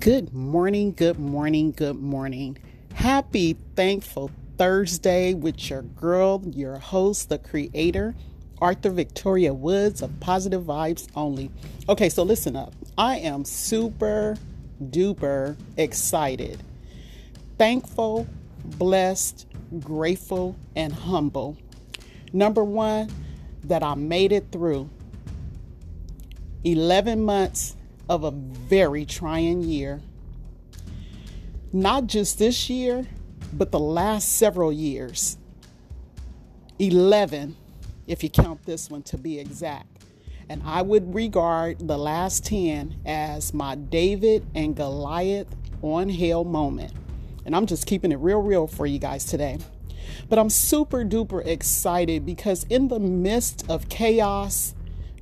Good morning, good morning, good morning. Happy Thankful Thursday with your girl, your host, the creator, Author Victoria Woods of Positive Vibes Only. Okay, so listen up. I am super duper excited, thankful, blessed, grateful, and humble. Number one, that I made it through 11 months of a very trying year. Not just this year, but the last several years. 11, if you count this one to be exact. And I would regard the last 10 as my David and Goliath on hell moment. And I'm just keeping it real, real for you guys today. But I'm super duper excited because in the midst of chaos,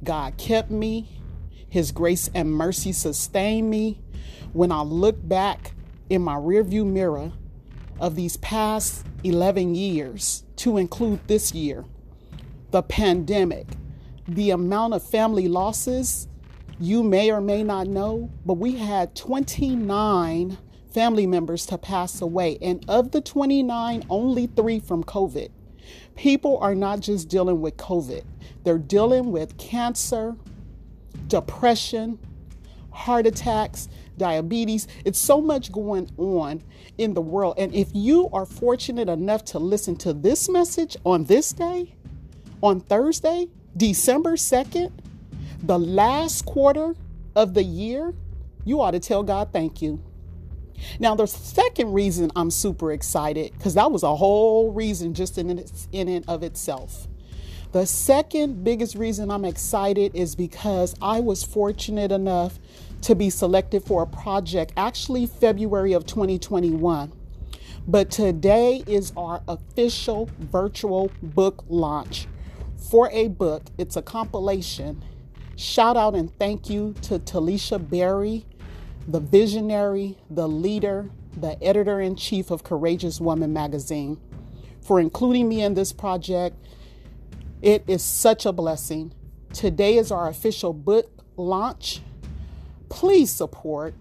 God kept me. His grace and mercy sustain me. When I look back in my rearview mirror of these past 11 years, to include this year, the pandemic, the amount of family losses, you may or may not know, but we had 29 family members to pass away. And of the 29, only three from COVID. People are not just dealing with COVID, they're dealing with cancer, depression, heart attacks, diabetes. It's so much going on in the world. And if you are fortunate enough to listen to this message on this day, on Thursday, December 2nd, the last quarter of the year, you ought to tell God thank you. Now, the second reason I'm super excited, because that was a whole reason just in, in and of itself. The second biggest reason I'm excited is because I was fortunate enough to be selected for a project actually February of 2021. But today is our official virtual book launch for a book. It's a compilation. Shout out and thank you to Talisha Berry the visionary, the leader, the editor in chief of Courageous Woman magazine, for including me in this project. It is such a blessing. Today is our official book launch. Please support.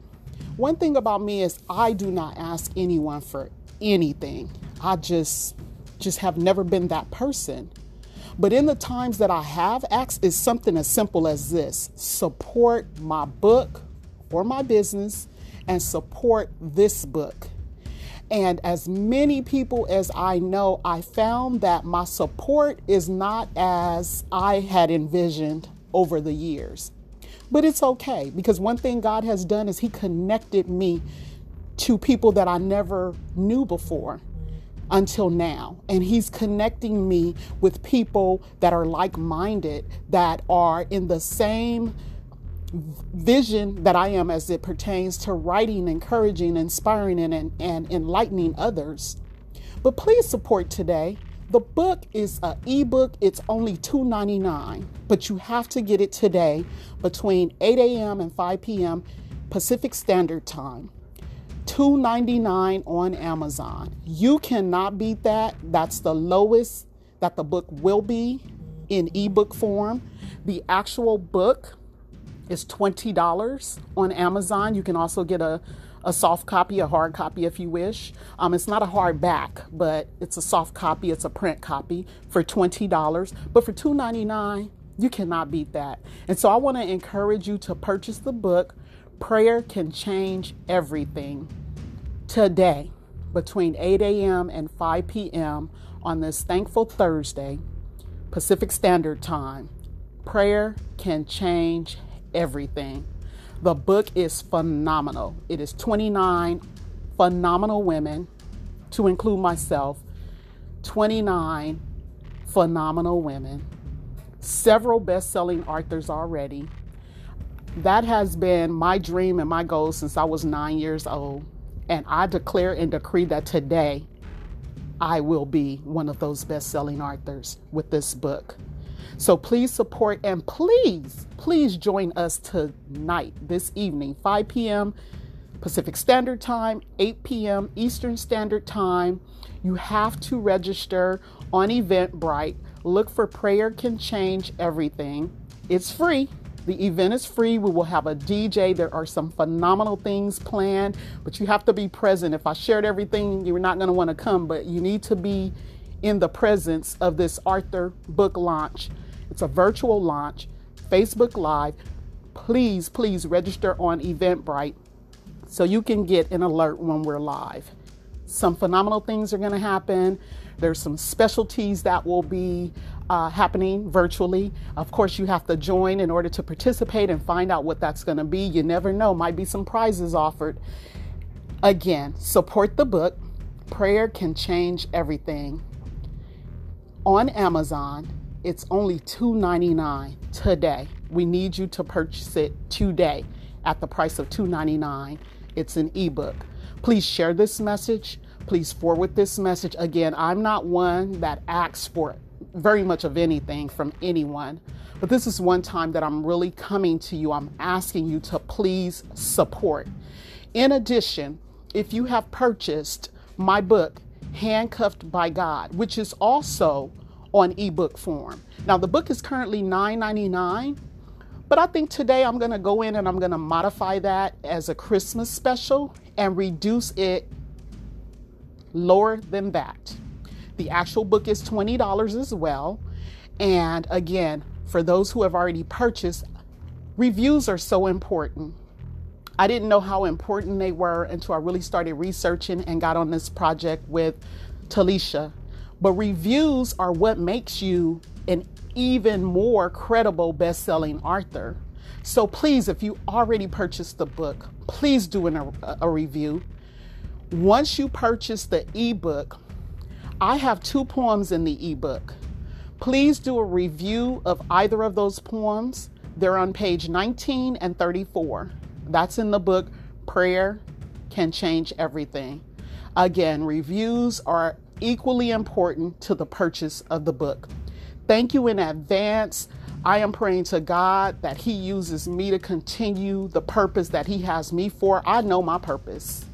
One thing about me is I do not ask anyone for anything. I just just have never been that person. But in the times that I have asked is something as simple as this. Support my book, or my business and support this book. And as many people as I know, I found that my support is not as I had envisioned over the years. But it's okay because one thing God has done is He connected me to people that I never knew before until now. And He's connecting me with people that are like minded, that are in the same vision that I am as it pertains to writing, encouraging, inspiring, and, and enlightening others. But please support today. The book is an ebook. It's only $2.99, but you have to get it today between 8 a.m. and 5 p.m. Pacific Standard Time. $2.99 on Amazon. You cannot beat that. That's the lowest that the book will be in ebook form. The actual book is $20 on Amazon. You can also get a, a soft copy, a hard copy if you wish. Um, it's not a hardback, but it's a soft copy, it's a print copy for $20. But for $2.99, you cannot beat that. And so I want to encourage you to purchase the book, Prayer Can Change Everything, today between 8 a.m. and 5 p.m. on this thankful Thursday, Pacific Standard Time. Prayer can change everything. The book is phenomenal. It is 29 phenomenal women, to include myself, 29 phenomenal women, several best selling authors already. That has been my dream and my goal since I was nine years old. And I declare and decree that today I will be one of those best selling authors with this book. So please support and please, please join us tonight, this evening, 5 p.m. Pacific Standard Time, 8 p.m. Eastern Standard Time. You have to register on Eventbrite. Look for Prayer Can Change Everything. It's free. The event is free. We will have a DJ. There are some phenomenal things planned, but you have to be present. If I shared everything, you're not going to want to come, but you need to be in the presence of this author book launch. It's a virtual launch, Facebook Live. Please, please register on Eventbrite so you can get an alert when we're live. Some phenomenal things are going to happen. There's some specialties that will be uh, happening virtually. Of course, you have to join in order to participate and find out what that's going to be. You never know, might be some prizes offered. Again, support the book. Prayer can change everything. On Amazon, it's only $2.99 today. We need you to purchase it today at the price of $2.99. It's an ebook. Please share this message. Please forward this message. Again, I'm not one that asks for very much of anything from anyone, but this is one time that I'm really coming to you. I'm asking you to please support. In addition, if you have purchased my book, Handcuffed by God, which is also on ebook form. Now, the book is currently $9.99, but I think today I'm going to go in and I'm going to modify that as a Christmas special and reduce it lower than that. The actual book is $20 as well. And again, for those who have already purchased, reviews are so important. I didn't know how important they were until I really started researching and got on this project with Talisha. But reviews are what makes you an even more credible best selling author. So please, if you already purchased the book, please do an, a, a review. Once you purchase the ebook, I have two poems in the ebook. Please do a review of either of those poems. They're on page 19 and 34. That's in the book Prayer Can Change Everything. Again, reviews are equally important to the purchase of the book. Thank you in advance. I am praying to God that He uses me to continue the purpose that He has me for. I know my purpose.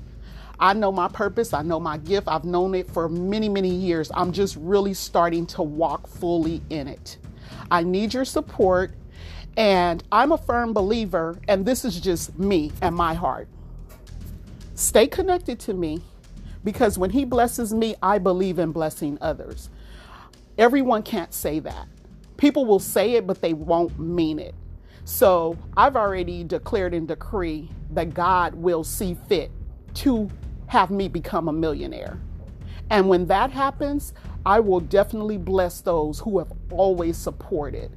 I know my purpose. I know my gift. I've known it for many, many years. I'm just really starting to walk fully in it. I need your support. And I'm a firm believer, and this is just me and my heart. Stay connected to me because when He blesses me, I believe in blessing others. Everyone can't say that. People will say it, but they won't mean it. So I've already declared and decree that God will see fit to have me become a millionaire. And when that happens, I will definitely bless those who have always supported.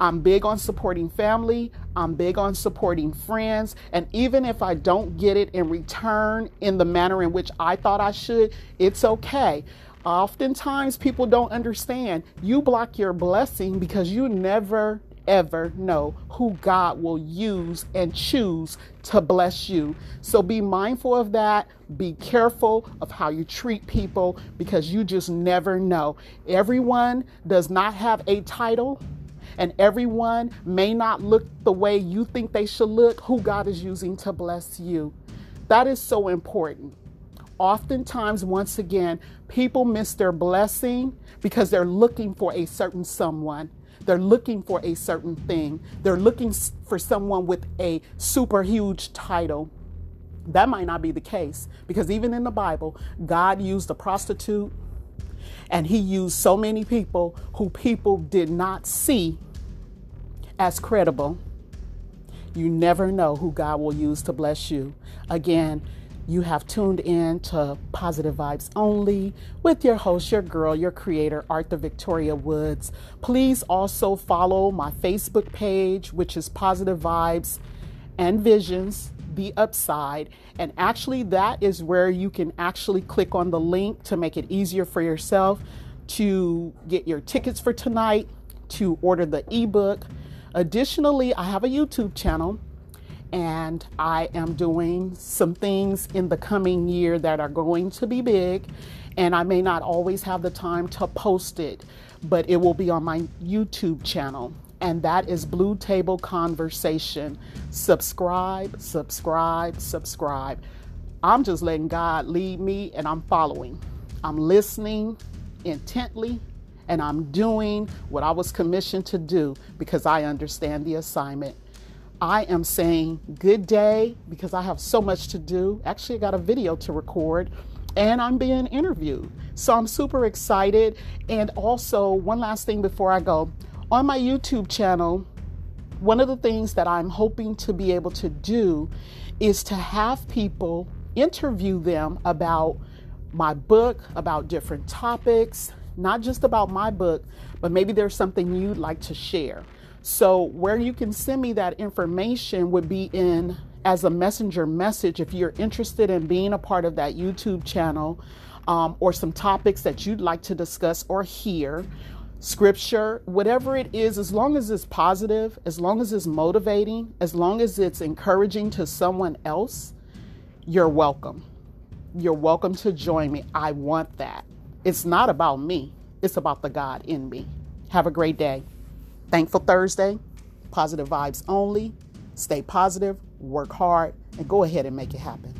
I'm big on supporting family. I'm big on supporting friends. And even if I don't get it in return in the manner in which I thought I should, it's okay. Oftentimes, people don't understand. You block your blessing because you never ever know who God will use and choose to bless you. So be mindful of that. Be careful of how you treat people because you just never know. Everyone does not have a title. And everyone may not look the way you think they should look, who God is using to bless you. That is so important oftentimes, once again, people miss their blessing because they're looking for a certain someone. They're looking for a certain thing. They're looking for someone with a super huge title. That might not be the case because even in the Bible, God used a prostitute and he used so many people who people did not see as credible. You never know who God will use to bless you. Again, you have tuned in to Positive Vibes Only with your host, your girl, your creator, Author Victoria Woods. Please also follow my Facebook page, which is Positive Vibes and Visions, The Upside. And actually, that is where you can actually click on the link to make it easier for yourself to get your tickets for tonight, to order the ebook. Additionally, I have a YouTube channel and I am doing some things in the coming year that are going to be big, and I may not always have the time to post it, but it will be on my YouTube channel, and that is Blue Table Conversation. Subscribe, subscribe, subscribe. I'm just letting God lead me, and I'm following. I'm listening intently, and I'm doing what I was commissioned to do because I understand the assignment. I am saying good day because I have so much to do. Actually, I got a video to record and I'm being interviewed. So I'm super excited. And also, one last thing before I go on my YouTube channel, one of the things that I'm hoping to be able to do is to have people interview them about my book, about different topics, not just about my book, but maybe there's something you'd like to share. So, where you can send me that information would be in as a messenger message if you're interested in being a part of that YouTube channel um, or some topics that you'd like to discuss or hear. Scripture, whatever it is, as long as it's positive, as long as it's motivating, as long as it's encouraging to someone else, you're welcome. You're welcome to join me. I want that. It's not about me, it's about the God in me. Have a great day. Thankful Thursday, positive vibes only. Stay positive, work hard, and go ahead and make it happen.